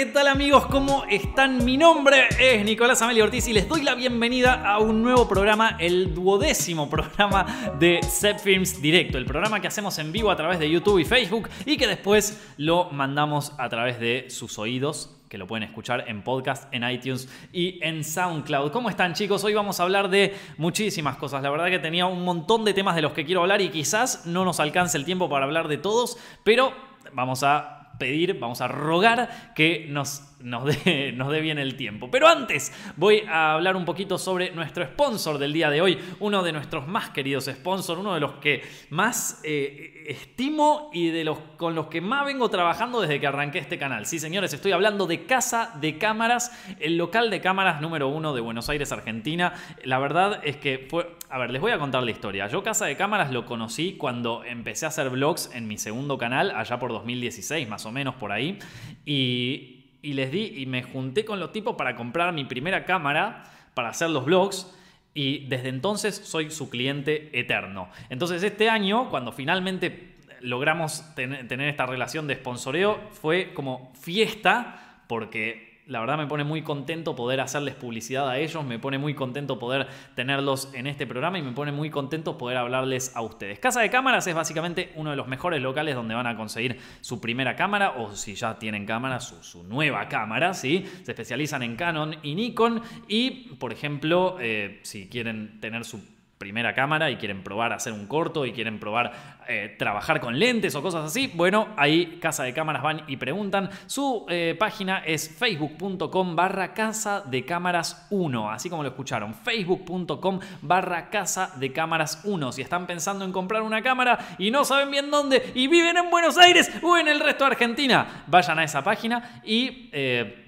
¿qué tal amigos? ¿Cómo están? Mi nombre es Nicolás Amelio Ortiz y les doy la bienvenida a un nuevo programa, el duodécimo programa de Set Films Directo, el programa que hacemos en vivo a través de YouTube y Facebook y que después lo mandamos a través de sus oídos que lo pueden escuchar en podcast, en iTunes y en SoundCloud. ¿Cómo están chicos? Hoy vamos a hablar de muchísimas cosas. La verdad que tenía un montón de temas de los que quiero hablar y quizás no nos alcance el tiempo para hablar de todos, pero vamos a pedir, vamos a rogar que nos, nos, dé, nos bien el tiempo. Pero antes voy a hablar un poquito sobre nuestro sponsor del día de hoy, uno de nuestros más queridos sponsors, uno de los que más eh, estimo y de los con los que más vengo trabajando desde que arranqué este canal. Sí, señores, estoy hablando de Casa de Cámaras, el local de cámaras número uno de Buenos Aires, Argentina. La verdad es que fue... A ver, les voy a contar la historia. Yo Casa de Cámaras lo conocí cuando empecé a hacer vlogs en mi segundo canal, allá por 2016 más o menos por ahí. Y, y les di y me junté con los tipos para comprar mi primera cámara para hacer los vlogs. Y desde entonces soy su cliente eterno. Entonces este año, cuando finalmente logramos tener esta relación de sponsoreo, fue como fiesta porque la verdad me pone muy contento poder hacerles publicidad a ellos, me pone muy contento poder tenerlos en este programa y me pone muy contento poder hablarles a ustedes. Casa de Cámaras es básicamente uno de los mejores locales donde van a conseguir su primera cámara o si ya tienen cámara, su, nueva cámara, ¿sí? Se especializan en Canon y Nikon y, por ejemplo, eh, si quieren tener su primera cámara y quieren probar hacer un corto y quieren probar eh, trabajar con lentes o cosas así, bueno, ahí Casa de Cámaras van y preguntan. Su eh, página es facebook.com barra Casa de Cámaras 1, así como lo escucharon, facebook.com barra Casa de Cámaras 1. Si están pensando en comprar una cámara y no saben bien dónde y viven en Buenos Aires o en el resto de Argentina, vayan a esa página y... Eh,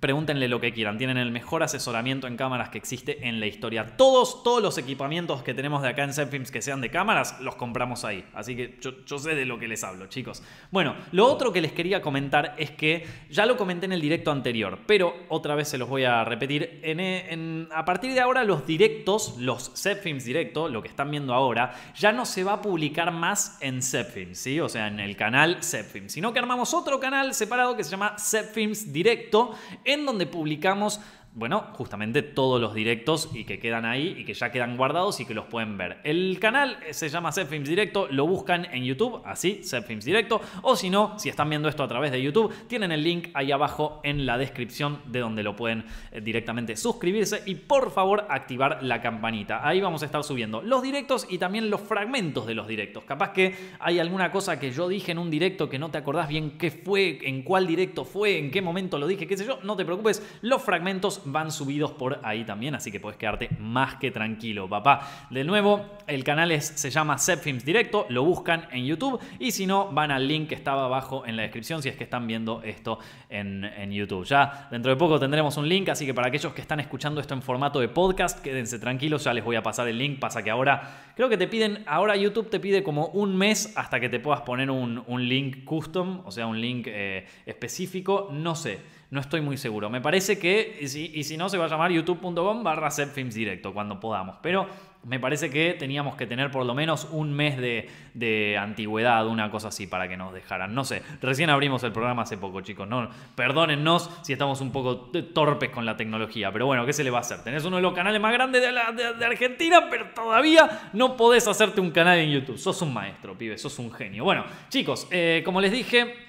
Pregúntenle lo que quieran, tienen el mejor asesoramiento en cámaras que existe en la historia. Todos, todos los equipamientos que tenemos de acá en Zepfilms que sean de cámaras, los compramos ahí. Así que yo, sé de lo que les hablo, chicos. Bueno, lo otro que les quería comentar es que ya lo comenté en el directo anterior, pero otra vez se los voy a repetir. En, a partir de ahora, los directos, los Zepfilms directo, lo que están viendo ahora, ya no se va a publicar más en Zepfilms, ¿sí? O sea, en el canal Zepfilms, sino que armamos otro canal separado que se llama Zepfilms Directo en donde publicamos bueno, justamente todos los directos y que quedan ahí y que ya quedan guardados y que los pueden ver. El canal se llama Films Directo, lo buscan en YouTube, así, Films Directo, o si no, si están viendo esto a través de YouTube, tienen el link ahí abajo en la descripción de donde lo pueden eh, directamente suscribirse y por favor activar la campanita. Ahí vamos a estar subiendo los directos y también los fragmentos de los directos. Capaz que hay alguna cosa que yo dije en un directo que no te acordás bien qué fue, en cuál directo fue, en qué momento lo dije, qué sé yo, no te preocupes, los fragmentos van subidos por ahí también, así que puedes quedarte más que tranquilo, papá. De nuevo, el canal se llama Zepfilms Directo, lo buscan en YouTube y si no, van al link que estaba abajo en la descripción si es que están viendo esto en, en YouTube. Ya dentro de poco tendremos un link, así que para aquellos que están escuchando esto en formato de podcast, quédense tranquilos, ya les voy a pasar el link. Pasa que ahora, creo que te piden, ahora YouTube te pide como un mes hasta que te puedas poner un, link custom, o sea, un link eh, específico, no sé. No estoy muy seguro. Me parece que, y si, no, se va a llamar youtube.com barra Directo cuando podamos. Pero me parece que teníamos que tener por lo menos un mes de, de, antigüedad, una cosa así, para que nos dejaran. No sé, recién abrimos el programa hace poco, chicos. No, perdónennos si estamos un poco torpes con la tecnología, pero bueno, ¿qué se le va a hacer? Tenés uno de los canales más grandes de, de, Argentina, pero todavía no podés hacerte un canal en YouTube. Sos un maestro, pibe, sos un genio. Bueno, chicos, eh, como les dije,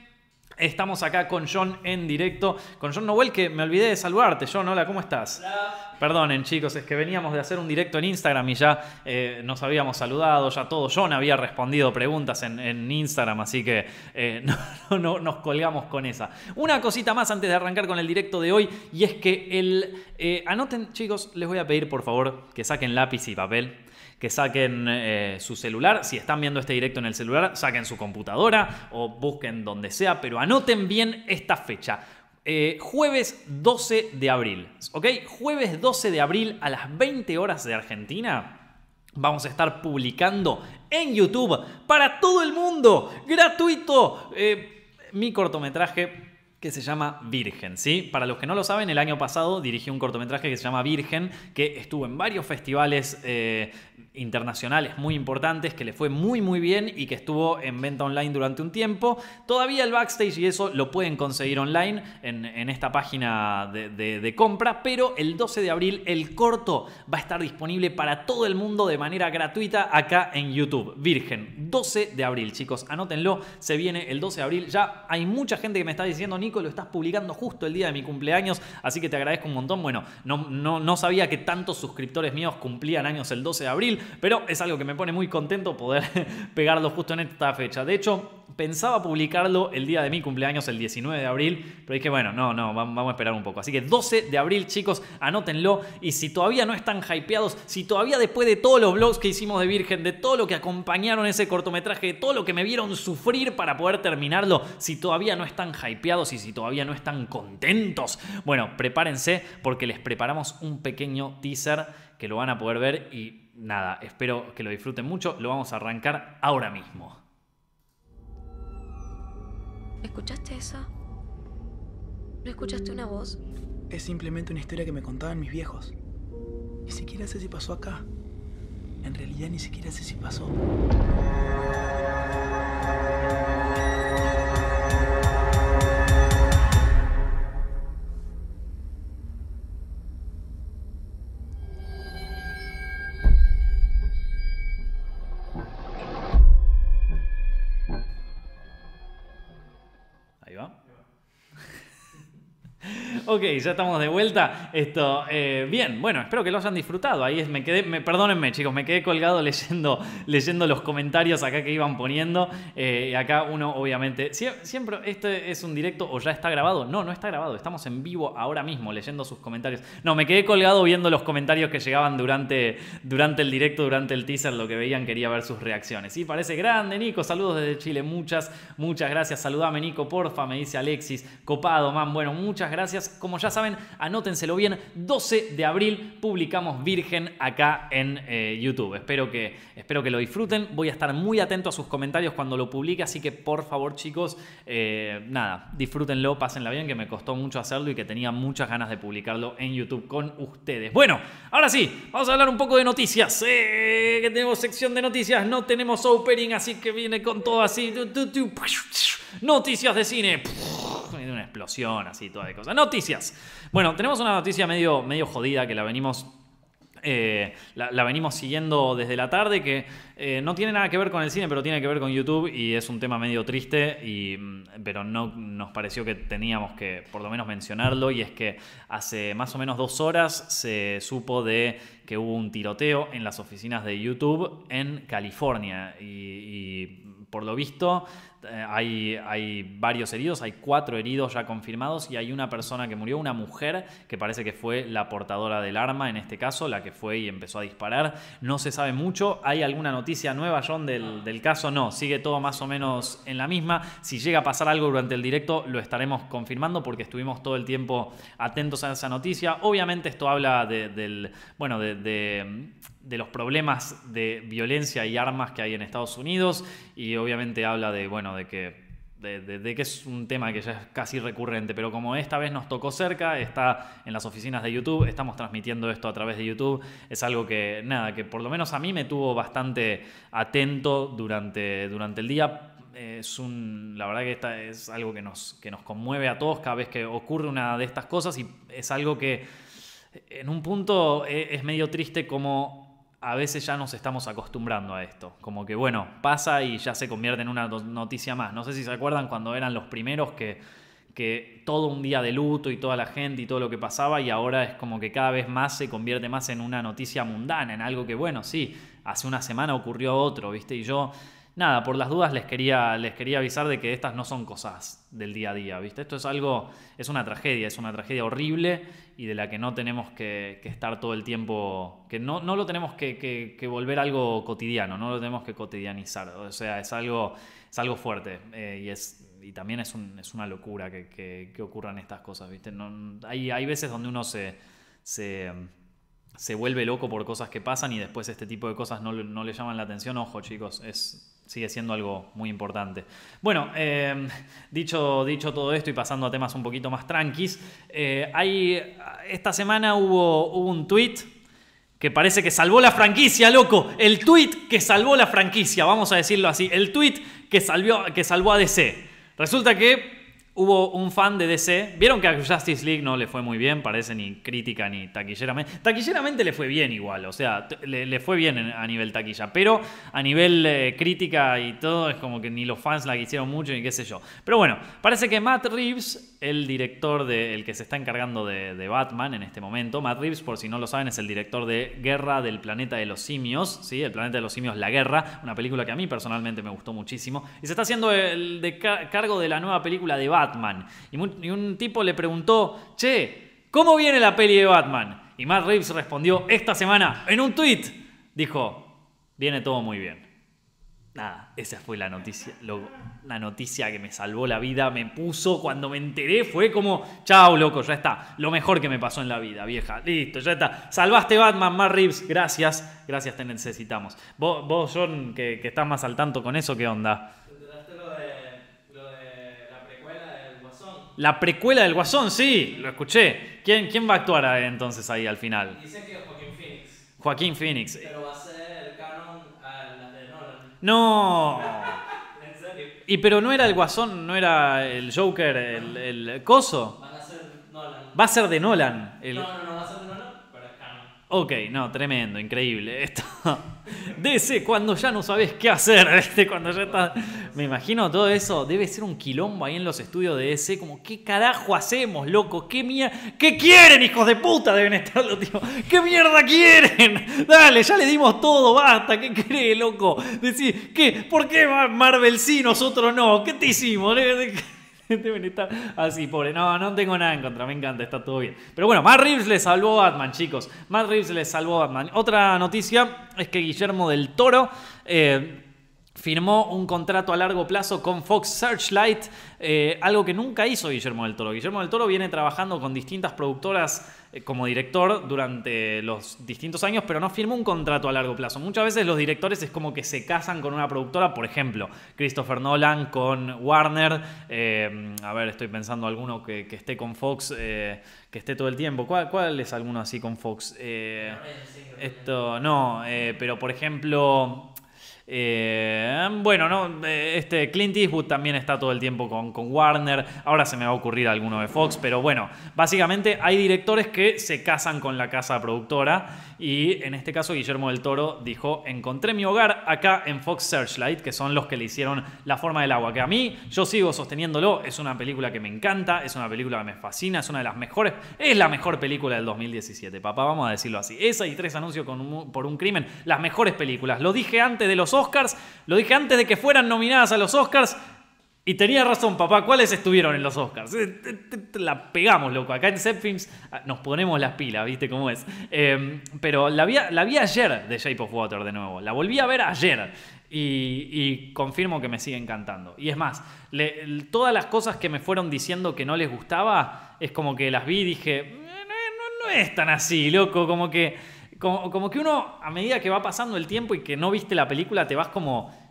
Estamos acá con John en directo, con John Noel, que me olvidé de saludarte. John, hola, ¿cómo estás? Hola. Perdonen, chicos, es que veníamos de hacer un directo en Instagram y ya eh, nos habíamos saludado, ya todo. John había respondido preguntas en, Instagram, así que eh, no, nos colgamos con esa. Una cosita más antes de arrancar con el directo de hoy, y es que el. Eh, anoten, chicos, les voy a pedir por favor que saquen lápiz y papel que saquen eh, su celular. Si están viendo este directo en el celular, saquen su computadora o busquen donde sea, pero anoten bien esta fecha. Eh, jueves 12 de abril, ¿ok? Jueves 12 de abril a las 20 horas de Argentina. Vamos a estar publicando en YouTube para todo el mundo, gratuito, eh, mi cortometraje que se llama Virgen, ¿sí? Para los que no lo saben, el año pasado dirigí un cortometraje que se llama Virgen, que estuvo en varios festivales eh, internacionales muy importantes, que le fue muy muy bien y que estuvo en venta online durante un tiempo. Todavía el backstage y eso lo pueden conseguir online en, esta página de, compra, pero el 12 de abril el corto va a estar disponible para todo el mundo de manera gratuita acá en YouTube. Virgen, 12 de abril, chicos, anótenlo, se viene el 12 de abril. Ya hay mucha gente que me está diciendo, Lo estás publicando justo el día de mi cumpleaños, así que te agradezco un montón. Bueno, no, no, no sabía que tantos suscriptores míos cumplían años el 12 de abril, pero es algo que me pone muy contento poder pegarlo justo en esta fecha. De hecho, pensaba publicarlo el día de mi cumpleaños, el 19 de abril, pero dije, bueno, no, no, vamos a esperar un poco. Así que 12 de abril, chicos, anótenlo. Y si todavía no están hypeados, si todavía después de todos los vlogs que hicimos de Virgen, de todo lo que acompañaron ese cortometraje, de todo lo que me vieron sufrir para poder terminarlo, si todavía no están hypeados y si todavía no están contentos, bueno, prepárense porque les preparamos un pequeño teaser que lo van a poder ver y nada, espero que lo disfruten mucho. Lo vamos a arrancar ahora mismo. ¿Escuchaste eso? ¿No escuchaste una voz? Es simplemente una historia que me contaban mis viejos. Ni siquiera sé si pasó acá. En realidad ni siquiera sé si pasó. Ok, ya estamos de vuelta. Esto, eh, bien, bueno, espero que lo hayan disfrutado. Ahí me quedé, me, perdónenme chicos, me quedé colgado leyendo, leyendo los comentarios acá que iban poniendo. Eh, acá uno, obviamente, siempre, este es un directo o ya está grabado. No, no está grabado, estamos en vivo ahora mismo leyendo sus comentarios. No, me quedé colgado viendo los comentarios que llegaban durante, durante el directo, durante el teaser, lo que veían, quería ver sus reacciones. Sí, parece grande, Nico, saludos desde Chile, muchas, muchas gracias. Saludame, Nico, porfa, me dice Alexis. Copado, man, bueno, muchas gracias como ya saben, anótenselo bien, 12 de abril publicamos Virgen acá en eh, YouTube. Espero que, espero que lo disfruten. Voy a estar muy atento a sus comentarios cuando lo publique, así que por favor chicos, eh, nada, disfrútenlo, pásenla bien, que me costó mucho hacerlo y que tenía muchas ganas de publicarlo en YouTube con ustedes. Bueno, ahora sí, vamos a hablar un poco de noticias. Eh, que tenemos sección de noticias, no tenemos opening, así que viene con todo así. Noticias de cine explosión, así, toda de cosas. Noticias. Bueno, tenemos una noticia medio, medio jodida que la venimos eh, la, venimos siguiendo desde la tarde, que eh, no tiene nada que ver con el cine, pero tiene que ver con YouTube y es un tema medio triste, y, mm, pero no nos pareció que teníamos que por lo menos mencionarlo, y es que hace más o menos dos horas se supo de que hubo un tiroteo en las oficinas de YouTube en California, y por lo visto eh, hay, hay, varios heridos, hay cuatro heridos ya confirmados y hay una persona que murió, una mujer que parece que fue la portadora del arma en este caso, la que fue y empezó a disparar. No se sabe mucho. ¿Hay alguna noticia nueva, John, del, del caso? No, sigue todo más o menos en la misma. Si llega a pasar algo durante el directo, lo estaremos confirmando porque estuvimos todo el tiempo atentos a esa noticia. Obviamente esto habla de, del, bueno, de, de los problemas de violencia y armas que hay en Estados Unidos y obviamente habla de, bueno, de que, de, que es un tema que ya es casi recurrente, pero como esta vez nos tocó cerca, está en las oficinas de YouTube, estamos transmitiendo esto a través de YouTube, es algo que, nada, que por lo menos a mí me tuvo bastante atento durante, durante el día. Es un, la verdad que esta es algo que nos, que nos conmueve a todos cada vez que ocurre una de estas cosas y es algo que en un punto e, es medio triste como a veces ya nos estamos acostumbrando a esto. Como que, bueno, pasa y ya se convierte en una noticia más. No sé si se acuerdan cuando eran los primeros que, todo un día de luto y toda la gente y todo lo que pasaba y ahora es como que cada vez más se convierte más en una noticia mundana, en algo que, bueno, sí, hace una semana ocurrió otro, ¿viste? Y yo nada, por las dudas les quería, les quería avisar de que estas no son cosas del día a día, ¿viste? Esto es algo, es una tragedia, es una tragedia horrible y de la que no tenemos que, estar todo el tiempo, que no, no lo tenemos que, volver algo cotidiano, no lo tenemos que cotidianizar, o sea, es algo, es algo fuerte eh, y, es, y también es, un, es una locura que, ocurran estas cosas, ¿viste? No, hay, hay veces donde uno se... se se vuelve loco por cosas que pasan y después este tipo de cosas no, no le llaman la atención, ojo chicos, es, sigue siendo algo muy importante. Bueno, eh, dicho, dicho todo esto y pasando a temas un poquito más tranquis, eh, hay, esta semana hubo, hubo un tweet que parece que salvó la franquicia, loco. El tweet que salvó la franquicia, vamos a decirlo así. El tweet que, que salvó a DC. Resulta que hubo un fan de DC. Vieron que a Justice League no le fue muy bien, parece ni crítica ni taquilleramente. Taquilleramente le fue bien igual, o sea, le, le fue bien en- a nivel taquilla. Pero a nivel eh, crítica y todo, es como que ni los fans la quisieron mucho ni qué sé yo. Pero bueno, parece que Matt Reeves, el director de, el que se está encargando de, de Batman en este momento, Matt Reeves, por si no lo saben, es el director de Guerra del Planeta de los Simios, ¿sí? El Planeta de los Simios, La Guerra, una película que a mí personalmente me gustó muchísimo. Y se está haciendo el de ca- cargo de la nueva película de Batman. Y, mu- y un tipo le preguntó, che, ¿cómo viene la peli de Batman? Y Matt Reeves respondió esta semana en un tweet, dijo, viene todo muy bien. Nada, esa fue la noticia, la noticia que me salvó la vida, me puso cuando me enteré, fue como, chao loco, ya está, lo mejor que me pasó en la vida, vieja, listo, ya está, salvaste Batman, Matt Reeves, gracias, gracias, te necesitamos. Vos, vos John, que estás más al tanto con eso, ¿qué onda? La precuela del Guasón, sí, lo escuché. ¿Quién, quién va a actuar entonces ahí al final? Dicen que Joaquín Phoenix, Joaquín Phoenix. pero va a ser canon a las de Nolan. No. En serio, Y pero no era el Guasón, no era el Joker, el, el coso. van a ser Nolan. Va a ser de Nolan. el- No, no, no va a ser de Nolan. Ok, no, tremendo, increíble. Esto. DC, cuando ya no sabes qué hacer, ¿viste? Cuando ya está. Me imagino todo eso. Debe ser un quilombo ahí en los estudios de DC. Como, ¿qué carajo hacemos, loco? ¿Qué mierda? ¿Qué quieren, hijos de puta? Deben estar los tíos. ¿Qué mierda quieren? Dale, ya le dimos todo, basta. ¿Qué cree, loco? Decir, ¿qué? ¿Por qué Marvel sí, nosotros no? ¿Qué te hicimos? Deben estar así, pobre. No, no tengo nada en contra, me encanta, está todo bien. Pero bueno, Matt Reeves le salvó a Batman, chicos. Matt Reeves le salvó a Batman. Otra noticia es que Guillermo del Toro eh, firmó un contrato a largo plazo con Fox Searchlight, eh, algo que nunca hizo Guillermo del Toro. Guillermo del Toro viene trabajando con distintas productoras eh, como director durante los distintos años, pero no firmó un contrato a largo plazo. Muchas veces los directores es como que se casan con una productora, por ejemplo, Christopher Nolan con Warner, eh, a ver, estoy pensando alguno que, que esté con Fox, eh, que esté todo el tiempo. ¿Cuál, cuál es alguno así con Fox? Eh, esto, no, pero por ejemplo... Eh, bueno, no, eh, este Clint Eastwood también está todo el tiempo con, con Warner. Ahora se me va a ocurrir alguno de Fox, pero bueno, básicamente hay directores que se casan con la casa productora y en este caso Guillermo del Toro dijo, encontré mi hogar acá en Fox Searchlight, que son los que le hicieron La forma del agua, que a mí yo sigo sosteniéndolo, es una película que me encanta, es una película que me fascina, es una de las mejores, es la mejor película del 2017, papá, vamos a decirlo así. Esa y tres anuncios por un crimen, las mejores películas. Lo dije antes de los Oscars, lo dije antes de que fueran nominadas a los Oscars. Y tenía razón, papá. ¿Cuáles estuvieron en los Oscars? Eh, La pegamos, loco. Acá en Set Films ah, nos ponemos las pilas, ¿viste cómo es? Eh, pero la vi, la vi ayer de Shape of Water de nuevo. La volví a ver ayer. Y, confirmo que me sigue encantando. Y es más, todas las cosas que me fueron diciendo que no les gustaba, es como que las vi y dije, "Eh, no, es tan así, loco. Como que, como que uno, a medida que va pasando el tiempo y que no viste la película, te vas como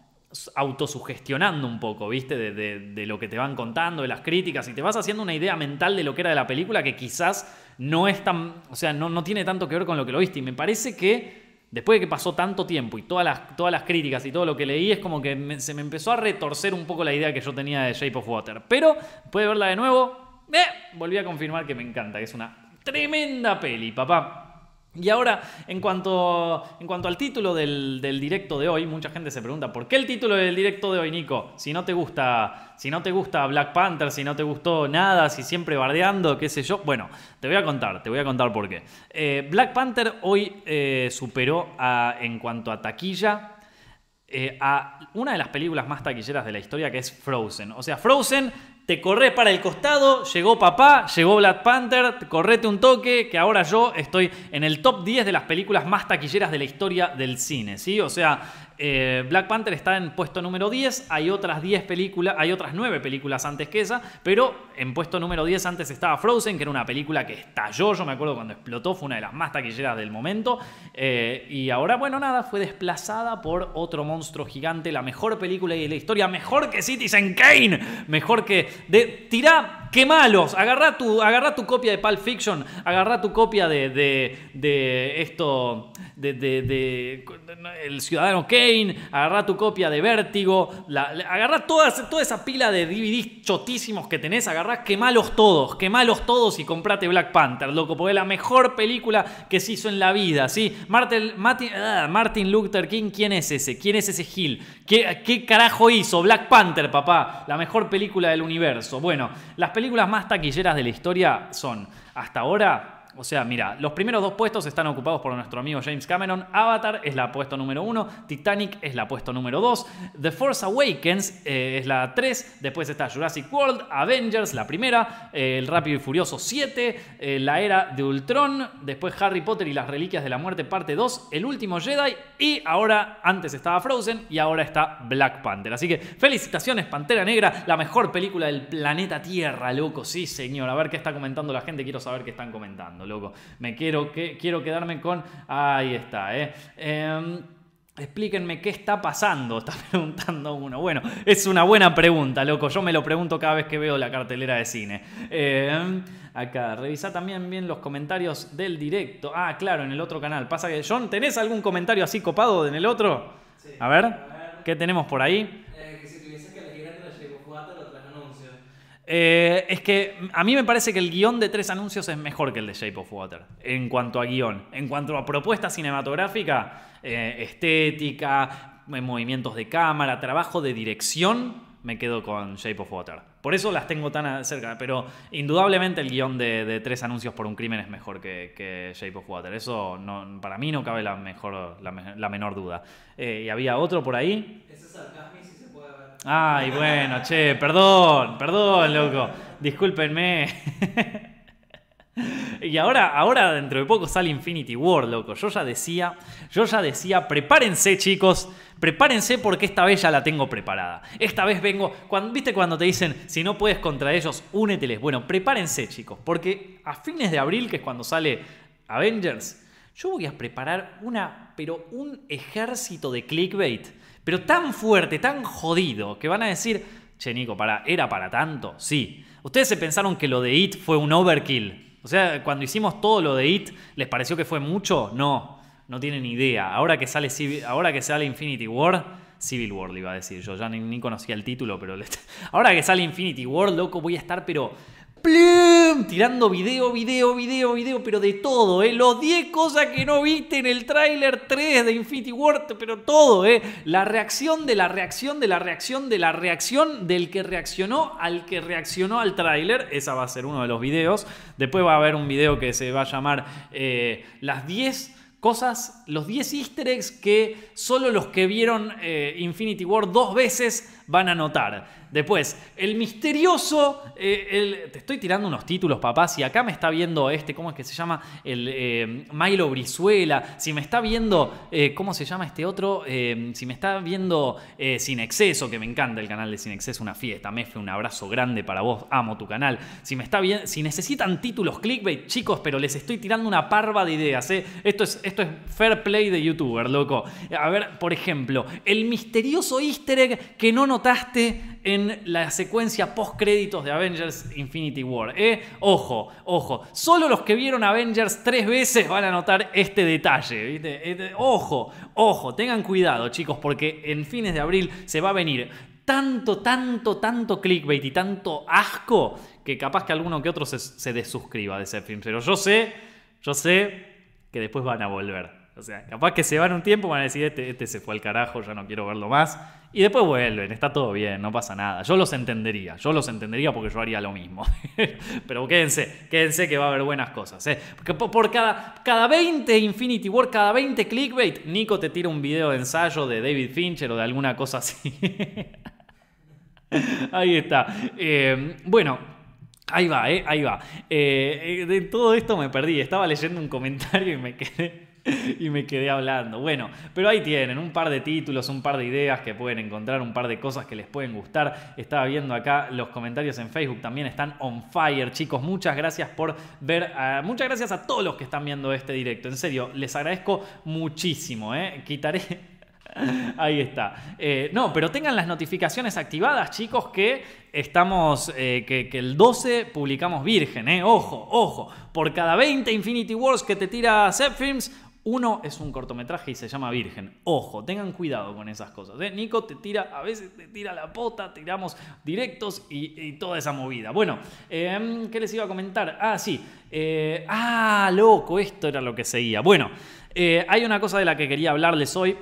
autosugestionando un poco, ¿viste? De, lo que te van contando, de las críticas, y te vas haciendo una idea mental de lo que era de la película que quizás no es tan, o sea, no, no tiene tanto que ver con lo que lo viste. Y me parece que después de que pasó tanto tiempo y todas las, todas las críticas y todo lo que leí, es como que se me empezó a retorcer un poco la idea que yo tenía de Shape of Water. Pero, después de verla de nuevo, eh, volví a confirmar que me encanta, que es una tremenda peli, papá. Y ahora, en cuanto, en cuanto al título del, directo de hoy, mucha gente se pregunta, ¿por qué el título del directo de hoy, Nico? Si no te gusta, si no te gusta Black Panther, si no te gustó nada, si siempre bardeando, qué sé yo. Bueno, te voy a contar, te voy a contar por qué. Eh, Black Panther hoy eh, superó en cuanto a taquilla eh, a una de las películas más taquilleras de la historia, que es Frozen. O sea, Frozen te corres para el costado, llegó papá, llegó Black Panther, correte un toque, que ahora yo estoy en el top 10 de las películas más taquilleras de la historia del cine, ¿sí? O sea, eh, Black Panther está en puesto número 10, hay otras 10 películas, hay otras 9 películas antes que esa, pero en puesto número 10 antes estaba Frozen, que era una película que estalló, yo me acuerdo cuando explotó, fue una de las más taquilleras del momento, eh, y ahora, bueno, nada, fue desplazada por otro monstruo gigante, la mejor película de la historia, mejor que Citizen Kane, mejor que... De, tirá, qué malos, agarrá tu, tu copia de Pulp Fiction, agarrá tu copia de, de, de esto, de, de- El Ciudadano Kane, agarrá tu copia de Vértigo, la, la- agarrá toda, esa pila de DVDs chotísimos que tenés, agarrá, quemalos todos, quemalos todos y comprate Black Panther, loco, porque es la mejor película que se hizo en la vida, ¿sí? Martin, Martin, ah, Martin Luther King, ¿quién es ese? ¿Quién es ese Gil? ¿Qué, ¿Qué carajo hizo? Black Panther, papá, la mejor película del universo. Bueno, las películas más taquilleras de la historia son, hasta ahora, o sea, mira, los primeros dos puestos están ocupados por nuestro amigo James Cameron. Avatar es la puesto número uno. Titanic es la puesto número dos. The Force Awakens eh, es la tres. Después está Jurassic World, Avengers, la primera. eh, El Rápido y Furioso 7. eh, la Era de Ultron. Después Harry Potter y las Reliquias de la Muerte, parte 2. El último Jedi. Y ahora, antes estaba Frozen y ahora está Black Panther. Así que felicitaciones, Pantera Negra, la mejor película del planeta Tierra, loco. Sí, señor. A ver qué está comentando la gente. Quiero saber qué están comentando, loco. Me quiero, que, quiero quedarme con. Ahí está, eh. Em, Explíquenme qué está pasando, está preguntando uno. Bueno, es una buena pregunta, loco. Yo me lo pregunto cada vez que veo la cartelera de cine. Eh, acá, revisa también bien los comentarios del directo. Ah, claro, en el otro canal. Pasa que, John, ¿tenés algún comentario así copado en el otro? A ver, ¿qué tenemos por ahí? Eh, que si tuvieses que elegir entre Shape of Water o tres anuncios. Eh, es que a mí me parece que el guion de tres anuncios es mejor que el de Shape of Water. En cuanto a guion. En cuanto a propuesta cinematográfica, eh, estética, eh, movimientos de cámara, trabajo de dirección, me quedo con Shape of Water. Por eso las tengo tan cerca. Pero indudablemente el guion de, tres anuncios por un crimen es mejor que, Shape of Water. Eso no- para mí no cabe la, mejor, la, me- la menor duda. ¿Y había otro por ahí? Ese puede ver. Ay, bueno, che, perdón, perdón, loco. Discúlpenme. Y ahora, ahora dentro de poco sale Infinity War, loco. Yo ya decía, yo ya decía, prepárense, chicos, prepárense porque esta vez ya la tengo preparada. Esta vez vengo, ¿viste cuando te dicen, si no puedes contra ellos, úneteles? Bueno, prepárense, chicos, porque a fines de abril, que es cuando sale Avengers, yo voy a preparar una, pero un ejército de clickbait, pero tan fuerte, tan jodido, que van a decir, che, Nico, ¿era para tanto? Sí. ¿Ustedes se pensaron que lo de It fue un overkill? O sea, cuando hicimos todo lo de It, ¿les pareció que fue mucho? No, no tienen idea. Ahora que sale, ahora que sale Infinity War, Civil War iba a decir yo, ya ni, conocía el título, pero ahora que sale Infinity War, loco, voy a estar pero... Tirando video, video, video, video, pero de todo, ¿eh? Los 10 cosas que no viste en el tráiler 3 de Infinity War, pero todo, ¿eh? La reacción de la reacción de la reacción de la reacción del que reaccionó al que reaccionó al tráiler. Esa va a ser uno de los videos. Después va a haber un video que se va a llamar eh, Las 10 cosas, los 10 easter eggs que solo los que vieron eh, Infinity War dos veces van a notar. Después, el misterioso, eh, te estoy tirando unos títulos, papás, y acá me está viendo este, ¿cómo es que se llama? El eh, Milo Brizuela, si me está viendo, eh, ¿cómo se llama este otro? Si me está viendo Sin Exceso, que me encanta el canal de Sin Exceso, una fiesta, Mefe, un abrazo grande para vos, amo tu canal. Si me está bien, si necesitan títulos clickbait, chicos, pero les estoy tirando una parva de ideas. Esto es, esto es fair play de youtuber, loco. A ver, por ejemplo, el misterioso easter egg que no notaste en la secuencia post créditos de Avengers Infinity War. ¿eh? Ojo, ojo. Solo los que vieron Avengers tres veces van a notar este detalle. Este- ojo, ojo. Tengan cuidado, chicos, porque en fines de abril se va a venir tanto, tanto, tanto clickbait y tanto asco que capaz que alguno que otro se, se desuscriba de ese film. Pero yo sé, yo sé que después van a volver. O sea, capaz que se van un tiempo, van a decir, este, este se fue al carajo, ya no quiero verlo más. Y después vuelven, está todo bien, no pasa nada. Yo los entendería, yo los entendería porque yo haría lo mismo. Pero quédense, quédense que va a haber buenas cosas. ¿eh? Porque por, cada, cada 20 Infinity War, cada 20 clickbait, Nico te tira un video de ensayo de David Fincher o de alguna cosa así. Ahí está. Eh, bueno. Ahí va, eh, ahí va. Eh, de todo esto me perdí. Estaba leyendo un comentario y me quedé. Y me quedé hablando. Bueno, pero ahí tienen un par de títulos, un par de ideas que pueden encontrar, un par de cosas que les pueden gustar. Estaba viendo acá los comentarios en Facebook también están on fire, chicos. Muchas gracias por ver. muchas gracias a todos los que están viendo este directo. En serio, les agradezco muchísimo. ¿eh? Quitaré. Ahí está. Eh, no, pero tengan las notificaciones activadas, chicos, que estamos, eh, que, el 12 publicamos Virgen, ¿eh? Ojo, ojo. Por cada 20 Infinity Wars que te tira Zep Films, uno es un cortometraje y se llama Virgen. Ojo, tengan cuidado con esas cosas. ¿eh? Nico te tira, a veces te tira la pota, tiramos directos y, toda esa movida. Bueno, eh, ¿qué les iba a comentar? Ah, sí. Eh, ah, loco, esto era lo que seguía. Bueno, eh, hay una cosa de la que quería hablarles hoy.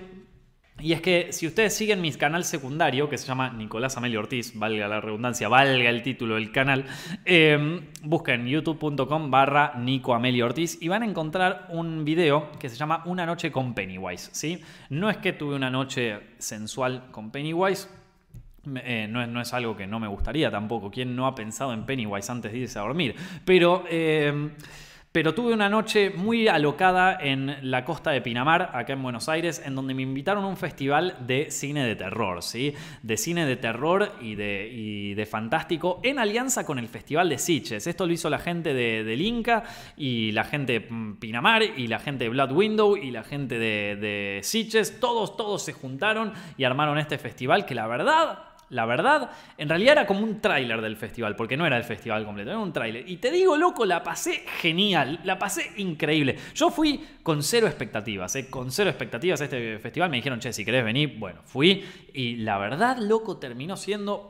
Y es que si ustedes siguen mi canal secundario, que se llama Nicolás Amelio Ortiz, valga la redundancia, valga el título del canal, eh, busquen youtube.com barra Nico Amelio Ortiz y van a encontrar un video que se llama Una noche con Pennywise. ¿sí? No es que tuve una noche sensual con Pennywise, eh, no, es, no es algo que no me gustaría tampoco. ¿Quién no ha pensado en Pennywise antes de irse a dormir? Pero... eh, pero tuve una noche muy alocada en la costa de Pinamar, acá en Buenos Aires, en donde me invitaron a un festival de cine de terror, ¿sí? De cine de terror y de, y de fantástico, en alianza con el Festival de Sitges. Esto lo hizo la gente de, del Inca y la gente de mm, Pinamar y la gente de Blood Window y la gente de, de. Todos, todos se juntaron y armaron este festival que la verdad la verdad, en realidad era como un tráiler del festival, porque no era el festival completo, era un tráiler. Y te digo, loco, la pasé genial, la pasé increíble. Yo fui con cero expectativas, ¿eh? con cero expectativas a este festival. Me dijeron, che, si querés venir, bueno, fui. Y la verdad, loco, terminó siendo...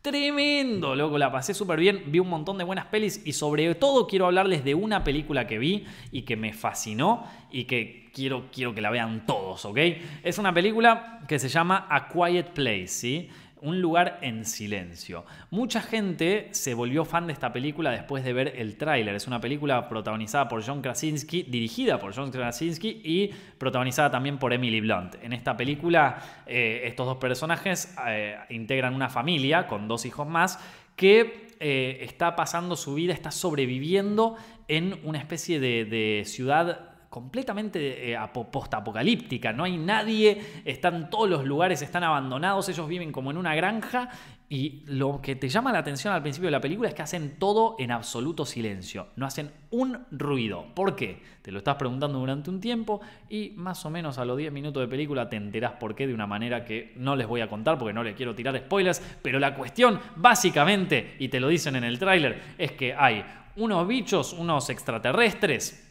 Tremendo, loco, la pasé súper bien, vi un montón de buenas pelis y sobre todo quiero hablarles de una película que vi y que me fascinó y que quiero, quiero que la vean todos, ¿ok? Es una película que se llama A Quiet Place, ¿sí? Un lugar en silencio. Mucha gente se volvió fan de esta película después de ver el tráiler. Es una película protagonizada por John Krasinski, dirigida por John Krasinski y protagonizada también por Emily Blunt. En esta película, eh, estos dos personajes eh, integran una familia con dos hijos más que eh, está pasando su vida, está sobreviviendo en una especie de, de ciudad completamente eh, apo- postapocalíptica, no hay nadie, están todos los lugares, están abandonados, ellos viven como en una granja y lo que te llama la atención al principio de la película es que hacen todo en absoluto silencio, no hacen un ruido. ¿Por qué? Te lo estás preguntando durante un tiempo y más o menos a los 10 minutos de película te enterás por qué de una manera que no les voy a contar porque no les quiero tirar spoilers, pero la cuestión básicamente, y te lo dicen en el tráiler, es que hay unos bichos, unos extraterrestres,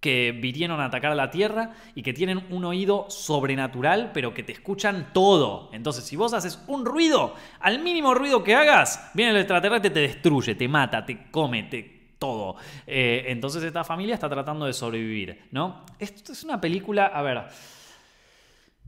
que vinieron a atacar a la Tierra y que tienen un oído sobrenatural, pero que te escuchan todo. Entonces, si vos haces un ruido, al mínimo ruido que hagas, viene el extraterrestre, te destruye, te mata, te come, te todo. Eh, entonces esta familia está tratando de sobrevivir, ¿no? Esto es una película, a ver,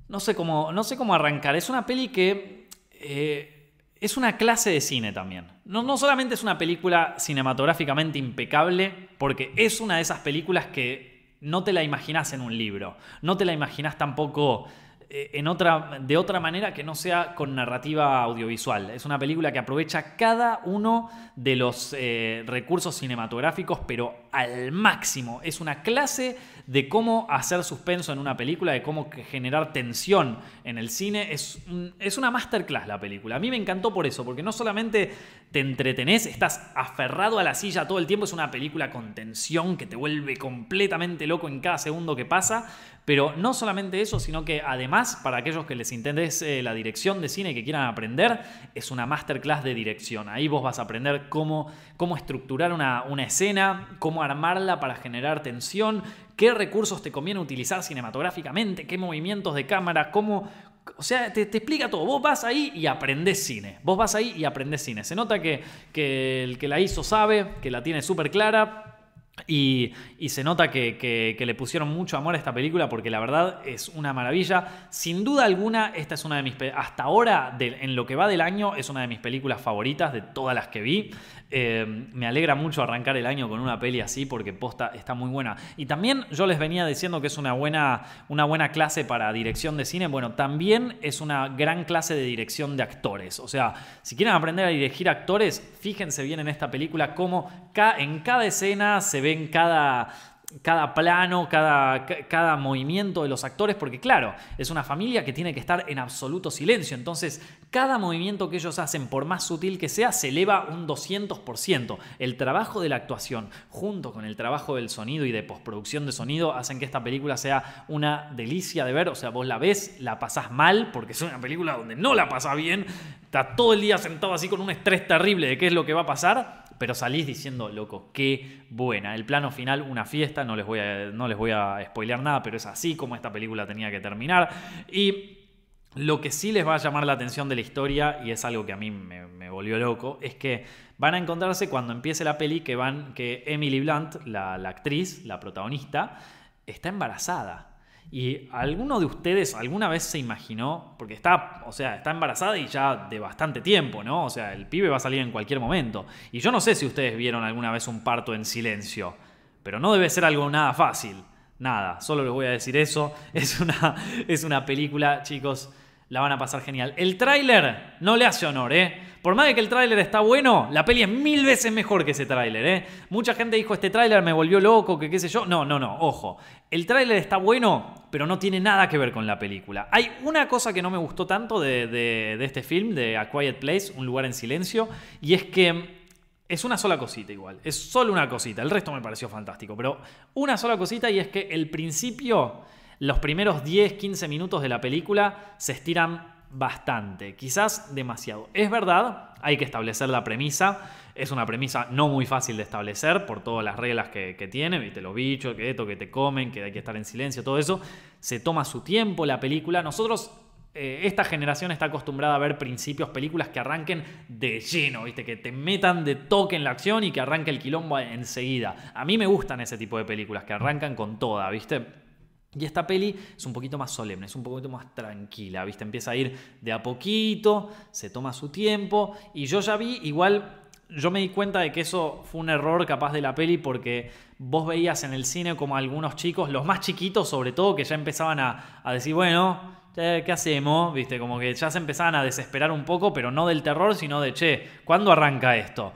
no sé cómo, no sé cómo arrancar. Es una peli que eh, es una clase de cine también. No, solamente es una película cinematográficamente impecable, porque es una de esas películas que no te la imaginas en un libro. No te la imaginas tampoco en otra, de otra manera que no sea con narrativa audiovisual. Es una película que aprovecha cada uno de los eh, recursos cinematográficos, pero al máximo. Es una clase de cómo hacer suspenso en una película, de cómo generar tensión en el cine. Es, es una masterclass la película. A mí me encantó por eso, porque no solamente te entretenés, estás aferrado a la silla todo el tiempo, es una película con tensión que te vuelve completamente loco en cada segundo que pasa. Pero no solamente eso, sino que además, para aquellos que les interese la dirección de cine y que quieran aprender, es una masterclass de dirección. Ahí vos vas a aprender cómo, cómo estructurar una, una escena, cómo armarla para generar tensión, qué recursos te conviene utilizar cinematográficamente, qué movimientos de cámara, cómo... O sea, te, te explica todo. Vos vas ahí y aprendés cine. Vos vas ahí y aprendés cine. Se nota que, que el que la hizo sabe, que la tiene súper clara. Y, se nota que, que- que le pusieron mucho amor a esta película porque la verdad es una maravilla. Sin duda alguna, esta es una de mis... Hasta ahora, de- en lo que va del año, es una de mis películas favoritas de todas las que vi. Eh, me alegra mucho arrancar el año con una peli así porque posta está muy buena. Y también yo les venía diciendo que es una buena, una buena clase para dirección de cine. Bueno, también es una gran clase de dirección de actores. O sea, si quieren aprender a dirigir actores, fíjense bien en esta película cómo en cada escena se ven cada cada plano, cada, ca- cada movimiento de los actores, porque claro, es una familia que tiene que estar en absoluto silencio, entonces cada movimiento que ellos hacen, por más sutil que sea, se eleva un 200%. El trabajo de la actuación, junto con el trabajo del sonido y de postproducción de sonido, hacen que esta película sea una delicia de ver, o sea, vos la ves, la pasás mal, porque es una película donde no la pasás bien, estás todo el día sentado así con un estrés terrible de qué es lo que va a pasar, pero salís diciendo, loco, qué buena. El plano final, una fiesta, no les voy a, no les voy a spoilear nada, pero es así como esta película tenía que terminar. Y lo que sí les va a llamar la atención de la historia, y es algo que a mí me, volvió loco, es que van a encontrarse cuando empiece la peli que van, que Emily Blunt, la actriz, la protagonista, está embarazada. Y alguno de ustedes alguna vez se imaginó, porque está, o sea, está embarazada y ya de bastante tiempo, ¿no? O sea, el pibe va a salir en cualquier momento. Y yo no sé si ustedes vieron alguna vez un parto en silencio, pero no debe ser algo nada fácil. Nada, solo les voy a decir eso. Es una, es una película, chicos, la van a pasar genial. El tráiler no le hace honor, ¿eh? Por más de que el tráiler está bueno, la peli es mil veces mejor que ese tráiler, ¿eh? Mucha gente dijo, este tráiler me volvió loco, que qué sé yo. No, no, no, ojo. El tráiler está bueno, pero no tiene nada que ver con la película. Hay una cosa que no me gustó tanto de, de- de este film, de A Quiet Place, Un lugar en silencio, y es que es una sola cosita igual, es solo una cosita, el resto me pareció fantástico, pero una sola cosita y es que el principio, los primeros 10, 15 minutos de la película se estiran bastante, quizás demasiado. Es verdad, hay que establecer la premisa, es una premisa no muy fácil de establecer por todas las reglas que, tiene, viste, los bichos, que esto, que te comen, que hay que estar en silencio, todo eso, se toma su tiempo la película, nosotros eh, esta generación está acostumbrada a ver principios, películas que arranquen de lleno, ¿viste? que te metan de toque en la acción y que arranque el quilombo enseguida. A mí me gustan ese tipo de películas que arrancan con toda, ¿viste? Y esta peli es un poquito más solemne, es un poquito más tranquila, ¿viste? Empieza a ir de a poquito, se toma su tiempo. Y yo ya vi, igual, yo me di cuenta de que eso fue un error capaz de la peli porque vos veías en el cine como algunos chicos, los más chiquitos sobre todo, que ya empezaban a, a decir, bueno, ¿qué hacemos? ¿Viste? Como que ya se empezaban a desesperar un poco, pero no del terror, sino de, che, ¿cuándo arranca esto?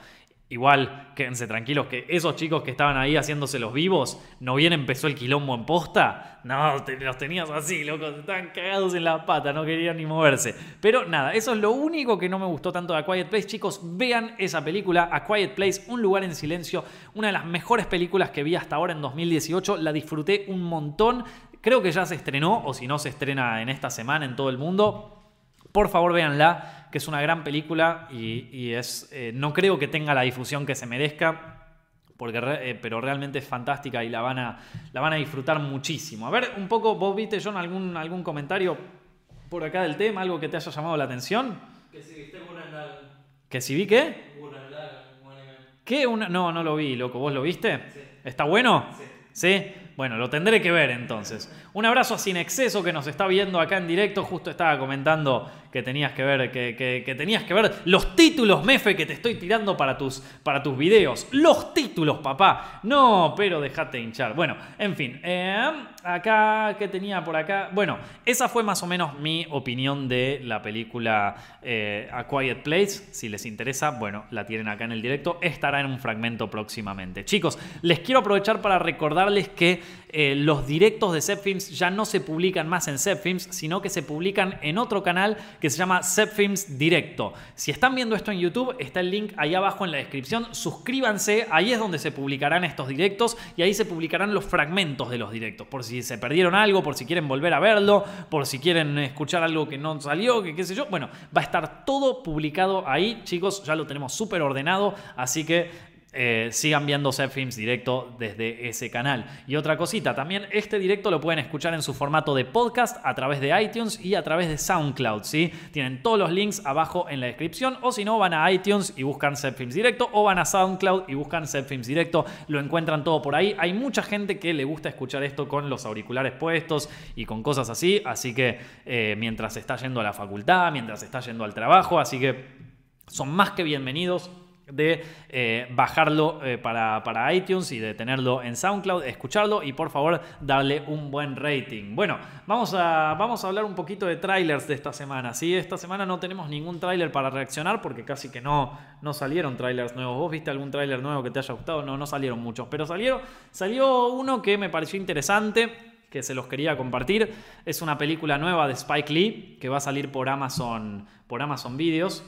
Igual, quédense tranquilos que esos chicos que estaban ahí haciéndose los vivos, ¿no bien empezó el quilombo en posta? No, los tenías así, locos, estaban cagados en la pata, no querían ni moverse. Pero nada, eso es lo único que no me gustó tanto de A Quiet Place. Chicos, vean esa película, A Quiet Place, Un lugar en silencio, una de las mejores películas que vi hasta ahora en 2018. La disfruté un montón. Creo que ya se estrenó, o si no se estrena en esta semana en todo el mundo. Por favor, véanla, que es una gran película y, y es, eh, no creo que tenga la difusión que se merezca, porque re- eh, pero realmente es fantástica y la van, a, la van a disfrutar muchísimo. A ver, un poco, vos viste, John, algún, algún comentario por acá del tema, algo que te haya llamado la atención. Que si viste. ¿Que si vi qué? ¿Qué? Una... No, no lo vi, loco. ¿Vos lo viste? Sí. ¿Está bueno? Sí. ¿Sí? Bueno, lo tendré que ver entonces. Un abrazo a Sin Exceso que nos está viendo acá en directo. Justo estaba comentando que tenías que ver, que, que- tenías que ver los títulos, Mefe, que te estoy tirando para tus, para tus videos. Los títulos, papá. No, pero déjate hinchar. Bueno, en fin. eh, acá, ¿qué tenía por acá? Bueno, esa fue más o menos mi opinión de la película eh, A Quiet Place. Si les interesa, bueno, la tienen acá en el directo. Estará en un fragmento próximamente. Chicos, les quiero aprovechar para recordarles que eh, los directos de Zepfilms ya no se publican más en Zepfilms, sino que se publican en otro canal que se llama Zepfilms Directo. Si están viendo esto en YouTube, está el link ahí abajo en la descripción. Suscríbanse, ahí es donde se publicarán estos directos y ahí se publicarán los fragmentos de los directos. Por si se perdieron algo, por si quieren volver a verlo, por si quieren escuchar algo que no salió, que qué sé yo. Bueno, va a estar todo publicado ahí, chicos. Ya lo tenemos súper ordenado, así que eh, sigan viendo Set Films directo desde ese canal. Y otra cosita, también este directo lo pueden escuchar en su formato de podcast a través de iTunes y a través de SoundCloud, ¿sí? Tienen todos los links abajo en la descripción o si no van a iTunes y buscan Set Films directo o van a SoundCloud y buscan Set Films directo, lo encuentran todo por ahí. Hay mucha gente que le gusta escuchar esto con los auriculares puestos y con cosas así, así que eh, mientras está yendo a la facultad, mientras está yendo al trabajo, así que son más que bienvenidos de eh, bajarlo eh, para, para, iTunes y de tenerlo en SoundCloud, escucharlo y por favor darle un buen rating. Bueno, vamos a, vamos a hablar un poquito de trailers de esta semana. ¿sí? Esta semana no tenemos ningún trailer para reaccionar porque casi que no, no salieron trailers nuevos. ¿Vos viste algún trailer nuevo que te haya gustado? No, no salieron muchos, pero salió, uno que me pareció interesante que se los quería compartir. Es una película nueva de Spike Lee que va a salir por Amazon, por Amazon Videos.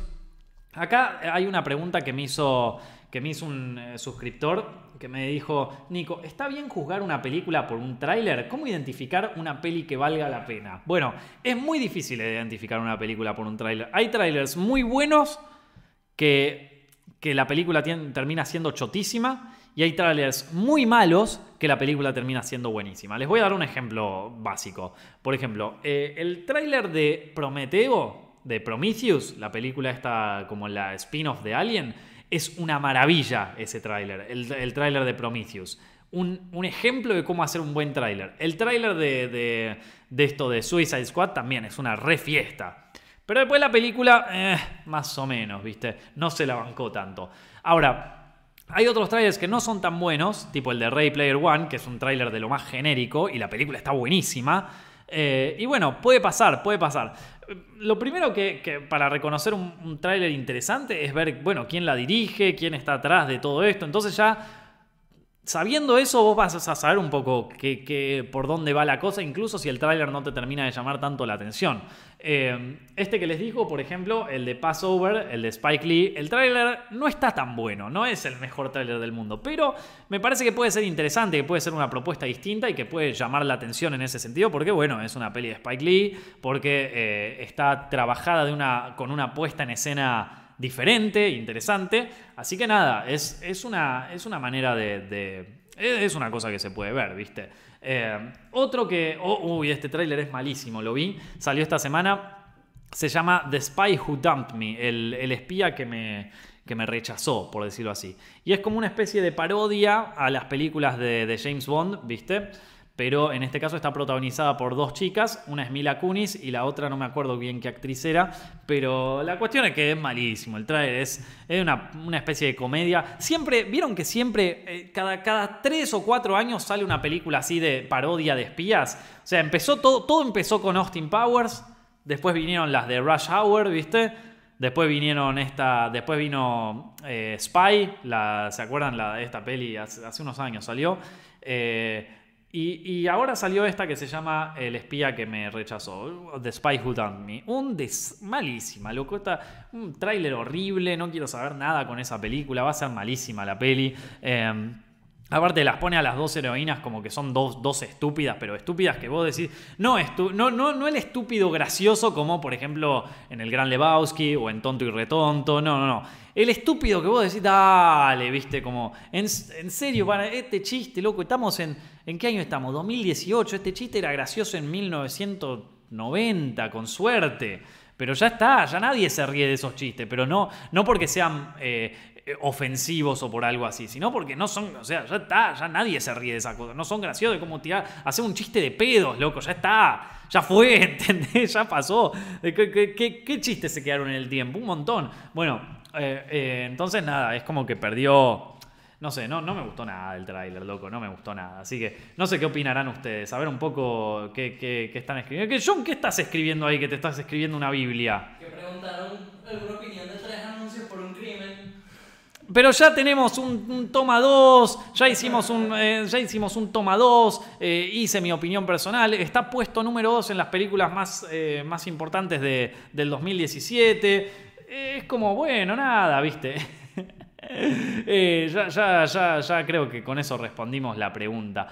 Acá hay una pregunta que me hizo, que me hizo un eh, suscriptor que me dijo, Nico, ¿está bien juzgar una película por un tráiler? ¿Cómo identificar una peli que valga la pena? Bueno, es muy difícil identificar una película por un tráiler. Hay tráilers muy buenos que, que la película termina siendo chotísima y hay trailers muy malos que la película termina siendo buenísima. Les voy a dar un ejemplo básico. Por ejemplo, eh, el tráiler de Prometeo de Prometheus, la película esta como la spin-off de Alien, es una maravilla ese tráiler, el, tráiler de Prometheus. Un, ejemplo de cómo hacer un buen tráiler. El tráiler de, de, esto de Suicide Squad también es una re fiesta. Pero después la película, eh, más o menos, ¿viste? No se la bancó tanto. Ahora, hay otros trailers que no son tan buenos, tipo el de Ray Player One, que es un tráiler de lo más genérico y la película está buenísima. Eh, y bueno, puede pasar, puede pasar lo primero que, para reconocer un, un tráiler interesante es ver, bueno, quién la dirige, quién está atrás de todo esto. Entonces ya Sabiendo eso, vos vas a saber un poco que, por dónde va la cosa, incluso si el tráiler no te termina de llamar tanto la atención. Eh, este que les digo, por ejemplo, el de Passover, el de Spike Lee, el tráiler no está tan bueno, no es el mejor tráiler del mundo, pero me parece que puede ser interesante, que puede ser una propuesta distinta y que puede llamar la atención en ese sentido, porque bueno, es una peli de Spike Lee, porque eh, está trabajada con una puesta en escena diferente, interesante. Así que nada, es, es, una, es una manera de, Es una cosa que se puede ver, ¿viste? Eh, otro que... Oh, uy, este tráiler es malísimo, lo vi. Salió esta semana. Se llama The Spy Who Dumped Me, el, espía que me, que me rechazó, por decirlo así. Y es como una especie de parodia a las películas de James Bond, ¿viste? Pero en este caso está protagonizada por dos chicas, una es Mila Kunis y la otra no me acuerdo bien qué actriz era, pero la cuestión es que es malísimo, el trailer es, una, especie de comedia. Siempre, vieron que siempre, eh, cada, cada tres o cuatro años sale una película así de parodia de espías, o sea, empezó todo, todo empezó con Austin Powers, después vinieron las de Rush Hour, ¿viste? Después vinieron esta. Después vino eh, Spy. ¿Se acuerdan la, esta peli? Hace, hace unos años salió. Eh, y, ahora salió esta que se llama El espía que me rechazó, The Spy Who Dumped Me. Un des malísima, loco. un tráiler horrible, no quiero saber nada con esa película, va a ser malísima la peli. Em, aparte las pone a las dos heroínas como que son dos, dos estúpidas, pero estúpidas que vos decís, no, no, no, no el estúpido gracioso como por ejemplo en El Gran Lebowski o en Tonto y Retonto, no, no, no el estúpido que vos decís, dale, viste, como, en, serio, para este chiste, loco, estamos en, ¿en qué año estamos? 2018, este chiste era gracioso en 1990, con suerte. Pero ya está, ya nadie se ríe de esos chistes, pero no, no porque sean eh, ofensivos o por algo así, sino porque no son, o sea, ya está, ya nadie se ríe de esa cosa, no son graciosos, como tirar, hacer un chiste de pedos, loco, ya está, ya fue, ¿entendés? Ya pasó. ¿Qué, qué, qué chistes se quedaron en el tiempo? Un montón. Bueno, eh, eh, entonces nada, es como que perdió... No sé, no, no me gustó nada el tráiler, loco, no me gustó nada. Así que no sé qué opinarán ustedes, a ver un poco qué, qué, están escribiendo. ¿Qué, John, ¿qué estás escribiendo ahí que te estás escribiendo una Biblia? Que preguntaron alguna opinión de tres anuncios por un crimen. Pero ya tenemos un, toma 2, ya hicimos un, eh, ya hicimos un toma 2, hice mi opinión personal, está puesto número 2 en las películas más, más importantes de, del 2017 es como, bueno, nada, ¿viste? Eh, ya, ya, ya, ya creo que con eso respondimos la pregunta.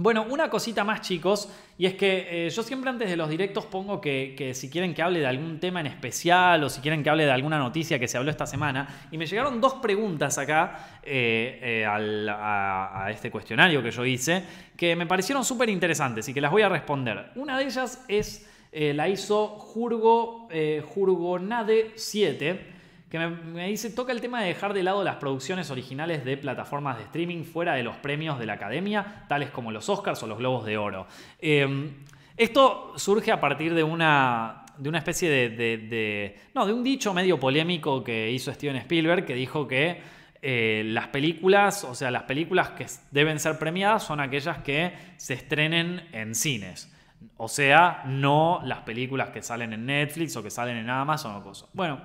Bueno, una cosita más chicos, y es que eh, yo siempre antes de los directos pongo que, si quieren que hable de algún tema en especial o si quieren que hable de alguna noticia que se habló esta semana, y me llegaron dos preguntas acá eh, eh, a, a este cuestionario que yo hice, que me parecieron súper interesantes y que las voy a responder. Una de ellas es, la hizo Jurgo, eh, Jurgonade7 que me, dice, toca el tema de dejar de lado las producciones originales de plataformas de streaming fuera de los premios de la academia, tales como los Oscars o los Globos de Oro. Eh, esto surge a partir de una, de una especie de, de- de- No, de un dicho medio polémico que hizo Steven Spielberg, que dijo que eh, las películas, o sea, las películas que deben ser premiadas son aquellas que se estrenen en cines. O sea, no las películas que salen en Netflix o que salen en Amazon o cosas. Bueno,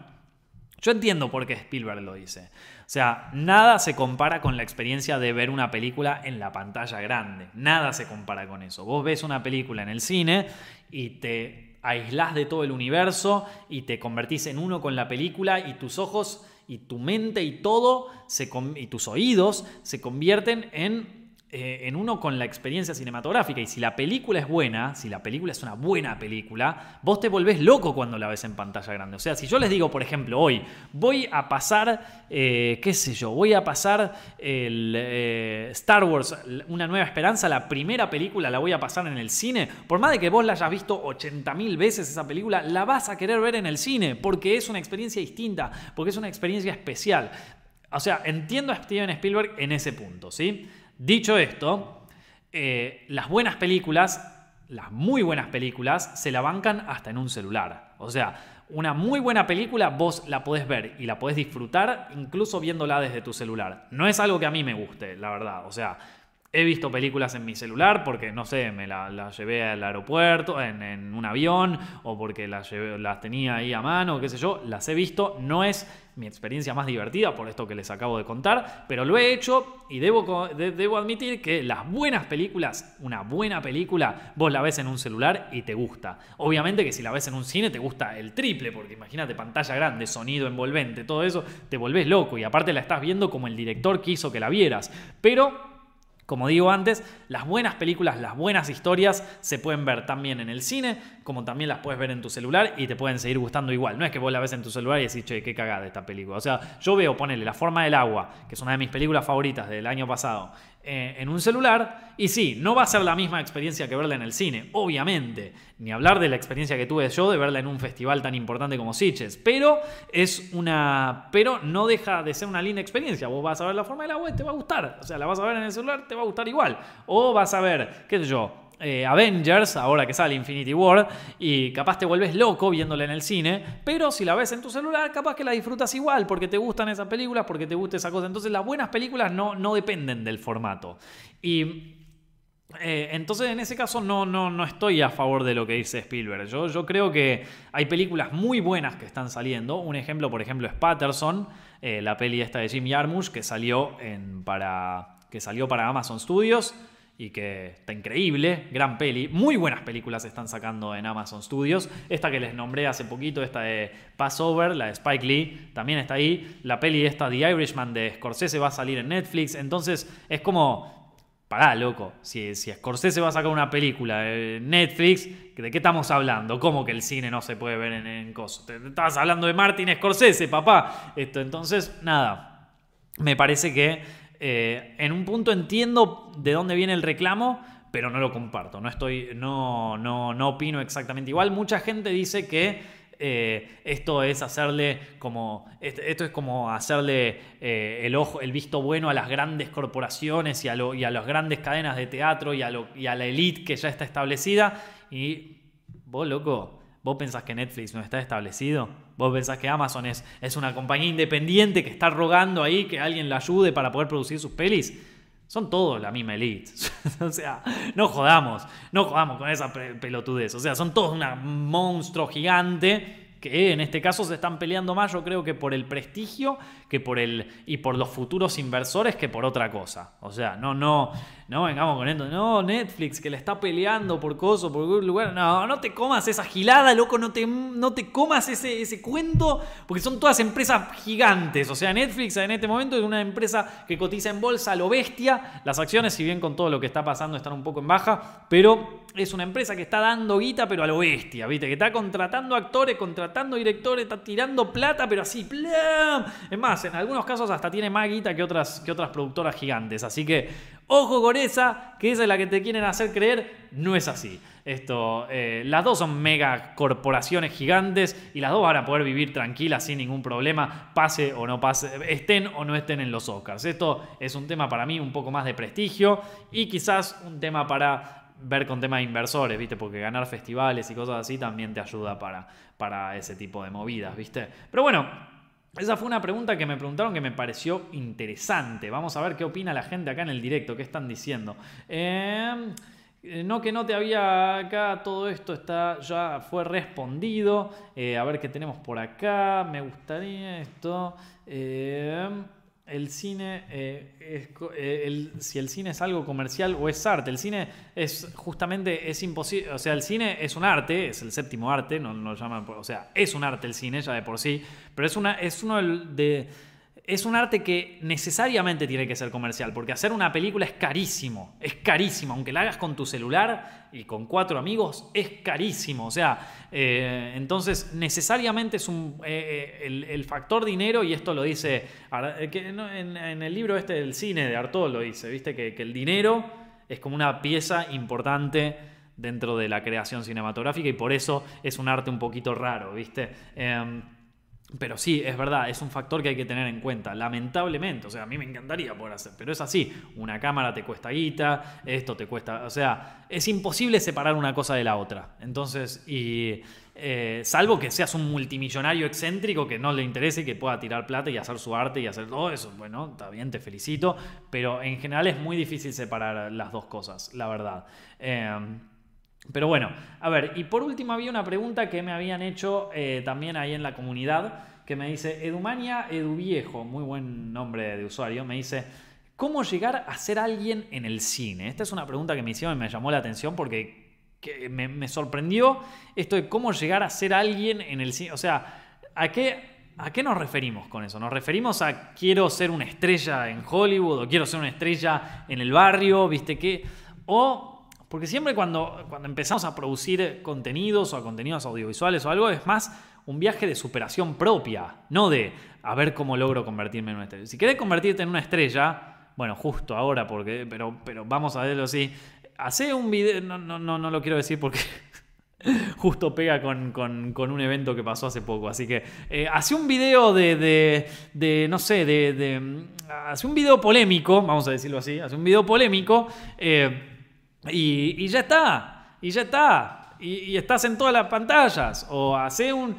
yo entiendo por qué Spielberg lo dice. O sea, nada se compara con la experiencia de ver una película en la pantalla grande. Nada se compara con eso. Vos ves una película en el cine y te aislás de todo el universo y te convertís en uno con la película y tus ojos y tu mente y todo y tus oídos se convierten en eh, en uno con la experiencia cinematográfica. Y si la película es buena, si la película es una buena película, vos te volvés loco cuando la ves en pantalla grande. O sea, si yo les digo, por ejemplo, hoy voy a pasar, eh, qué sé yo, voy a pasar el eh, Star Wars, Una Nueva Esperanza, la primera película la voy a pasar en el cine, por más de que vos la hayas visto 80.000 veces esa película, la vas a querer ver en el cine, porque es una experiencia distinta, porque es una experiencia especial. O sea, entiendo a Steven Spielberg en ese punto, ¿sí? Dicho esto, eh, las buenas películas, las muy buenas películas, se la bancan hasta en un celular. O sea, una muy buena película vos la podés ver y la podés disfrutar incluso viéndola desde tu celular. No es algo que a mí me guste, la verdad. O sea, he visto películas en mi celular porque, no sé, me la- las llevé al aeropuerto, en, un avión, o porque las, tenía ahí a mano, qué sé yo. Las he visto. No es mi experiencia más divertida por esto que les acabo de contar, pero lo he hecho y debo, debo admitir que las buenas películas, una buena película, vos la ves en un celular y te gusta. Obviamente que si la ves en un cine te gusta el triple, porque imagínate pantalla grande, sonido envolvente, todo eso, te volvés loco y aparte la estás viendo como el director quiso que la vieras. Pero como digo antes, las buenas películas, las buenas historias se pueden ver también en el cine, como también las puedes ver en tu celular y te pueden seguir gustando igual. No es que vos la ves en tu celular y decís, che, qué cagada esta película. O sea, yo veo, ponele La forma del agua, que es una de mis películas favoritas del año pasado, eh, en un celular y sí, no va a ser la misma experiencia que verla en el cine, obviamente. Ni hablar de la experiencia que tuve yo de verla en un festival tan importante como Sitges, pero es una pero no deja de ser una linda experiencia. Vos vas a ver la forma del agua y te va a gustar. O sea, la vas a ver en el celular, te va a gustar igual. O vas a ver, qué sé yo, eh, Avengers, ahora que sale Infinity War, y capaz te vuelves loco viéndola en el cine, pero si la ves en tu celular, capaz que la disfrutas igual, porque te gustan esas películas, porque te gusta esa cosa. Entonces las buenas películas no, no dependen del formato. Y eh, entonces, en ese caso, no, no, no estoy a favor de lo que dice Spielberg. Yo, yo creo que hay películas muy buenas que están saliendo. Un ejemplo, por ejemplo, es Patterson, eh, la peli esta de Jim Jarmusch, que salió, en, para, que salió para Amazon Studios y que está increíble, gran peli. Muy buenas películas están sacando en Amazon Studios. Esta que les nombré hace poquito, esta de Passover, la de Spike Lee, también está ahí. La peli esta, The Irishman de Scorsese, va a salir en Netflix. Entonces, es como Pará, loco. Si, Scorsese va a sacar una película en Netflix, ¿de qué estamos hablando? ¿Cómo que el cine no se puede ver en, en cosas? Estabas hablando de Martin Scorsese, papá. Esto, entonces, nada. Me parece que eh, en un punto entiendo de dónde viene el reclamo, pero no lo comparto. No estoy. No, no, no opino exactamente igual. Mucha gente dice que eh, esto es hacerle como esto es como hacerle eh, el ojo el visto bueno a las grandes corporaciones y a, lo- y a las grandes cadenas de teatro y a, y a la elite que ya está establecida y vos loco vos pensás que Netflix no está establecido vos pensás que Amazon es, es una compañía independiente que está rogando ahí que alguien la ayude para poder producir sus pelis son todos la misma elite. o sea, no jodamos, no jodamos con esa pe- pelotudez. O sea, son todos un monstruo gigante que en este caso se están peleando más, yo creo que por el prestigio que por el y por los futuros inversores que por otra cosa. O sea, no, no, no vengamos con esto. No, Netflix que le está peleando por cosas, por lugar. No, no te comas esa gilada, loco, no te, no te comas ese, ese cuento, porque son todas empresas gigantes. O sea, Netflix en este momento es una empresa que cotiza en bolsa a lo bestia. Las acciones, si bien con todo lo que está pasando, están un poco en baja, pero es una empresa que está dando guita, pero a lo bestia, ¿viste? Que está contratando actores, contratando directores, está tirando plata, pero así, ¡plam! Es más, en algunos casos hasta tiene más guita que otras, que otras productoras gigantes. Así que, ojo con esa, que esa es la que te quieren hacer creer, no es así. Esto, eh, las dos son mega corporaciones gigantes y las dos van a poder vivir tranquilas sin ningún problema, pase o no pase, estén o no estén en los Oscars. Esto es un tema para mí un poco más de prestigio y quizás un tema para ver con temas de inversores, ¿viste? Porque ganar festivales y cosas así también te ayuda para, para ese tipo de movidas, ¿viste? Pero bueno, esa fue una pregunta que me preguntaron que me pareció interesante. Vamos a ver qué opina la gente acá en el directo, qué están diciendo. Em, eh, no que no te había acá, todo esto está ya fue respondido. Eh, a ver qué tenemos por acá. Me gustaría esto. Eh, el cine, eh, eh, si el cine es algo comercial o es arte. El cine es justamente, es imposible, o sea, el cine es un arte, es el séptimo arte, no, lo llaman, o sea, es un arte el cine ya de por sí, pero es, una, es uno de es un arte que necesariamente tiene que ser comercial, porque hacer una película es carísimo, es carísimo, aunque la hagas con tu celular y con cuatro amigos, es carísimo, o sea, eh, entonces necesariamente es un, eh, eh, el, factor dinero, y esto lo dice, en, el libro este del cine de Artaud lo dice, viste, que, que el dinero es como una pieza importante dentro de la creación cinematográfica y por eso es un arte un poquito raro, viste. Em, pero sí, es verdad, es un factor que hay que tener en cuenta. Lamentablemente, o sea, a mí me encantaría poder hacer, pero es así. Una cámara te cuesta guita, esto te cuesta. O sea, es imposible separar una cosa de la otra. Entonces, y. Eh, salvo que seas un multimillonario excéntrico que no le interese y que pueda tirar plata y hacer su arte y hacer todo eso. Bueno, está bien, te felicito. Pero en general es muy difícil separar las dos cosas, la verdad. Eh, pero bueno, a ver, y por último había una pregunta que me habían hecho eh, también ahí en la comunidad, que me dice, Edumania Eduviejo, muy buen nombre de usuario, me dice, ¿cómo llegar a ser alguien en el cine? Esta es una pregunta que me hicieron y me llamó la atención porque me, sorprendió esto de cómo llegar a ser alguien en el cine. O sea, ¿a qué, ¿A qué nos referimos con eso? ¿Nos referimos a quiero ser una estrella en Hollywood o quiero ser una estrella en el barrio? ¿Viste qué? O porque siempre cuando, cuando empezamos a producir contenidos o contenidos audiovisuales o algo, es más un viaje de superación propia, no de a ver cómo logro convertirme en una estrella. Si querés convertirte en una estrella, bueno, justo ahora, porque, pero, pero vamos a verlo así. Hace un video, no, no, no, no lo quiero decir porque justo pega con, un evento que pasó hace poco. Así que eh, hace un video de, de, no sé, de, hace un video polémico, vamos a decirlo así, hace un video polémico. Eh, y, ya está, y ya está. Y, estás en todas las pantallas. O hace un.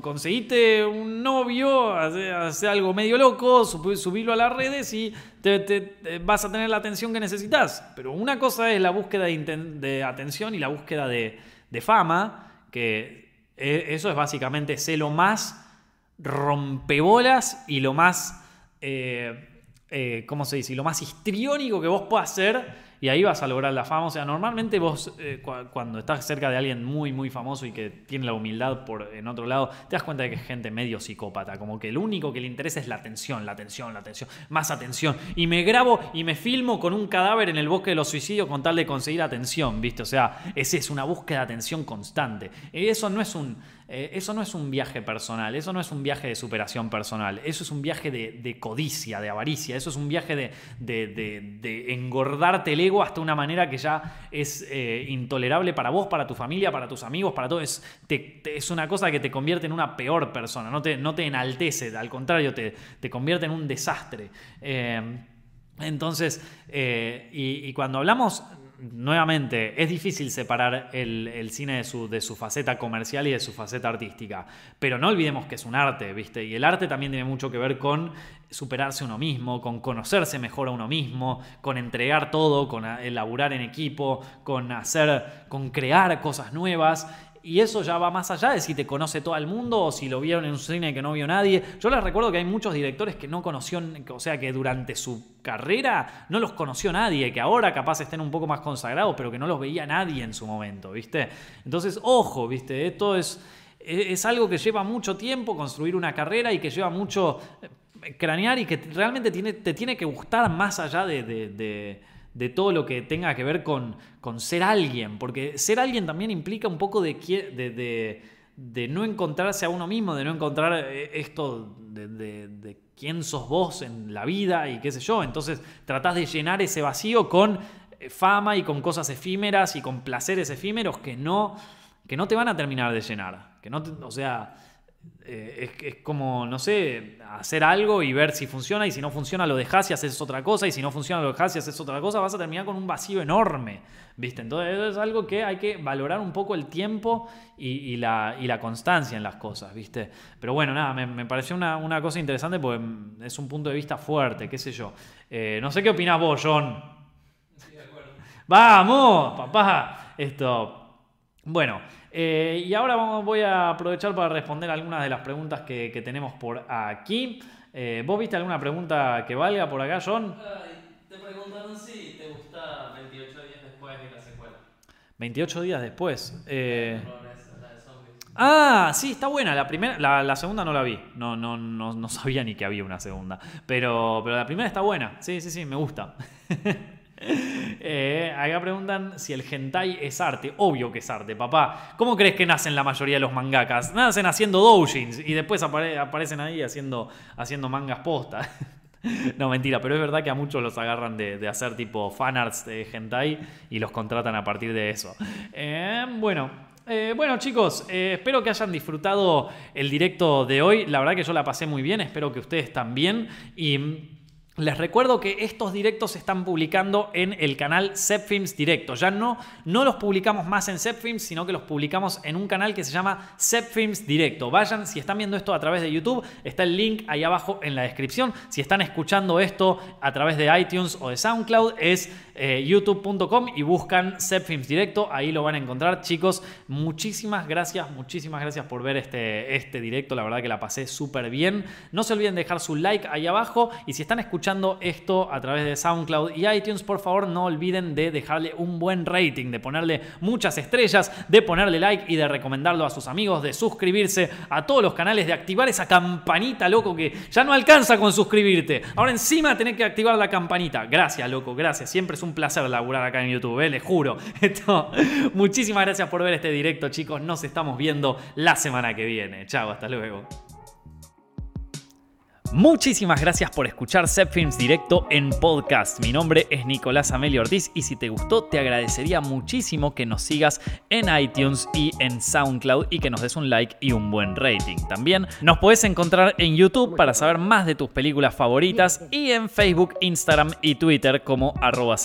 conseguiste un novio, hace, algo medio loco, subirlo a las redes y te, vas a tener la atención que necesitas. Pero una cosa es la búsqueda de, atención y la búsqueda de, fama, que e, eso es básicamente ser lo más rompebolas y lo más. Eh, eh, ¿cómo se dice? lo más histriónico que vos puedas hacer y ahí vas a lograr la fama. O sea, normalmente vos eh, cuando estás cerca de alguien muy, muy famoso y que tiene la humildad por en otro lado, te das cuenta de que es gente medio psicópata, como que lo único que le interesa es la atención, la atención, la atención, más atención. Y me grabo y me filmo con un cadáver en el bosque de los suicidios con tal de conseguir atención, ¿viste? O sea, ese es una búsqueda de atención constante. Eso no es un eh, eso no es un viaje personal, eso no es un viaje de superación personal, eso es un viaje de, codicia, de avaricia, eso es un viaje de, engordarte el ego hasta una manera que ya es eh, intolerable para vos, para tu familia, para tus amigos, para todo. Es, es una cosa que te convierte en una peor persona, no te, no te enaltece, al contrario, te, te convierte en un desastre. Eh, entonces, y, cuando hablamos nuevamente, es difícil separar el, cine de su, de su, faceta comercial y de su faceta artística. Pero no olvidemos que es un arte, ¿viste? Y el arte también tiene mucho que ver con superarse uno mismo, con conocerse mejor a uno mismo, con entregar todo, con elaborar en equipo, con hacer, con crear cosas nuevas. Y eso ya va más allá de si te conoce todo el mundo o si lo vieron en un cine que no vio nadie. Yo les recuerdo que hay muchos directores que no conoció, o sea, que durante su carrera no los conoció nadie, que ahora capaz estén un poco más consagrados, pero que no los veía nadie en su momento, ¿viste? Entonces, ojo, ¿viste? Esto es, es algo que lleva mucho tiempo construir una carrera y que lleva mucho eh, cranear y que realmente tiene, te tiene que gustar más allá de- de todo lo que tenga que ver con, con ser alguien, porque ser alguien también implica un poco de, de, de- de no encontrarse a uno mismo, de no encontrar eh, esto de quién sos vos en la vida y qué sé yo, entonces tratás de llenar ese vacío con eh, fama y con cosas efímeras y con placeres efímeros que no, que no te van a terminar de llenar, que no te- o sea... Eh, es, es como, no sé, hacer algo y ver si funciona y si no funciona lo dejas y haces otra cosa y si no funciona lo dejas y haces otra cosa, vas a terminar con un vacío enorme, ¿viste? Entonces eso es algo que hay que valorar un poco el tiempo y, y la, y la constancia en las cosas, ¿viste? Pero bueno, nada, me, me pareció una, una cosa interesante porque mm, es un punto de vista fuerte, qué sé yo. Eh, no sé qué opinás vos, John. Vamos, papá. Esto. Bueno, eh, y ahora vamos- voy a aprovechar para responder algunas de las preguntas que, que tenemos por aquí. Eh, ¿Vos viste alguna pregunta que valga por acá, John? Te preguntaron si te gusta 28 días después de la secuela. 28 días después. Eh. Ah, sí, está buena. La, primera, la, la segunda no la vi. No, no, no, no sabía ni que había una segunda. Pero, pero la primera está buena. Sí, sí, sí, me gusta. Eh, acá preguntan si el hentai es arte. Obvio que es arte, papá. ¿Cómo crees que nacen la mayoría de los mangakas? Nacen haciendo doujins y después apare- aparecen ahí haciendo, mangas posta. No, mentira, pero es verdad que a muchos los agarran de, hacer tipo fanarts de hentai y los contratan a partir de eso. Eh, bueno, eh, bueno chicos, espero que hayan disfrutado el directo de hoy. La verdad que yo la pasé muy bien, espero que ustedes también. Y les recuerdo que estos directos se están publicando en el canal Zepfilms Directo. Ya no, no los publicamos más en Zepfilms, sino que los publicamos en un canal que se llama Zepfilms Directo. Vayan, si están viendo esto a través de YouTube, está el link ahí abajo en la descripción. Si están escuchando esto a través de iTunes o de SoundCloud, es eh, youtube.com y buscan Zepfilms Directo. Ahí lo van a encontrar. Chicos, muchísimas gracias, muchísimas gracias por ver este, este directo. La verdad que la pasé súper bien. No se olviden dejar su like ahí abajo. Y si están escuchando esto a través de SoundCloud y iTunes, por favor no olviden de dejarle un buen rating, de ponerle muchas estrellas, de ponerle like y de recomendarlo a sus amigos, de suscribirse a todos los canales, de activar esa campanita, loco, que ya no alcanza con suscribirte. Ahora encima tenés que activar la campanita. Gracias, loco, gracias. Siempre es un placer laburar acá en YouTube, eh, les juro. Esto, muchísimas gracias por ver este directo, chicos. Nos estamos viendo la semana que viene. Chao, hasta luego. Muchísimas gracias por escuchar Zepfilms Directo en podcast. Mi nombre es Nicolás Amelio Ortiz y si te gustó te agradecería muchísimo que nos sigas en iTunes y en SoundCloud y que nos des un like y un buen rating. También nos puedes encontrar en YouTube para saber más de tus películas favoritas y en Facebook, Instagram y Twitter como arroba.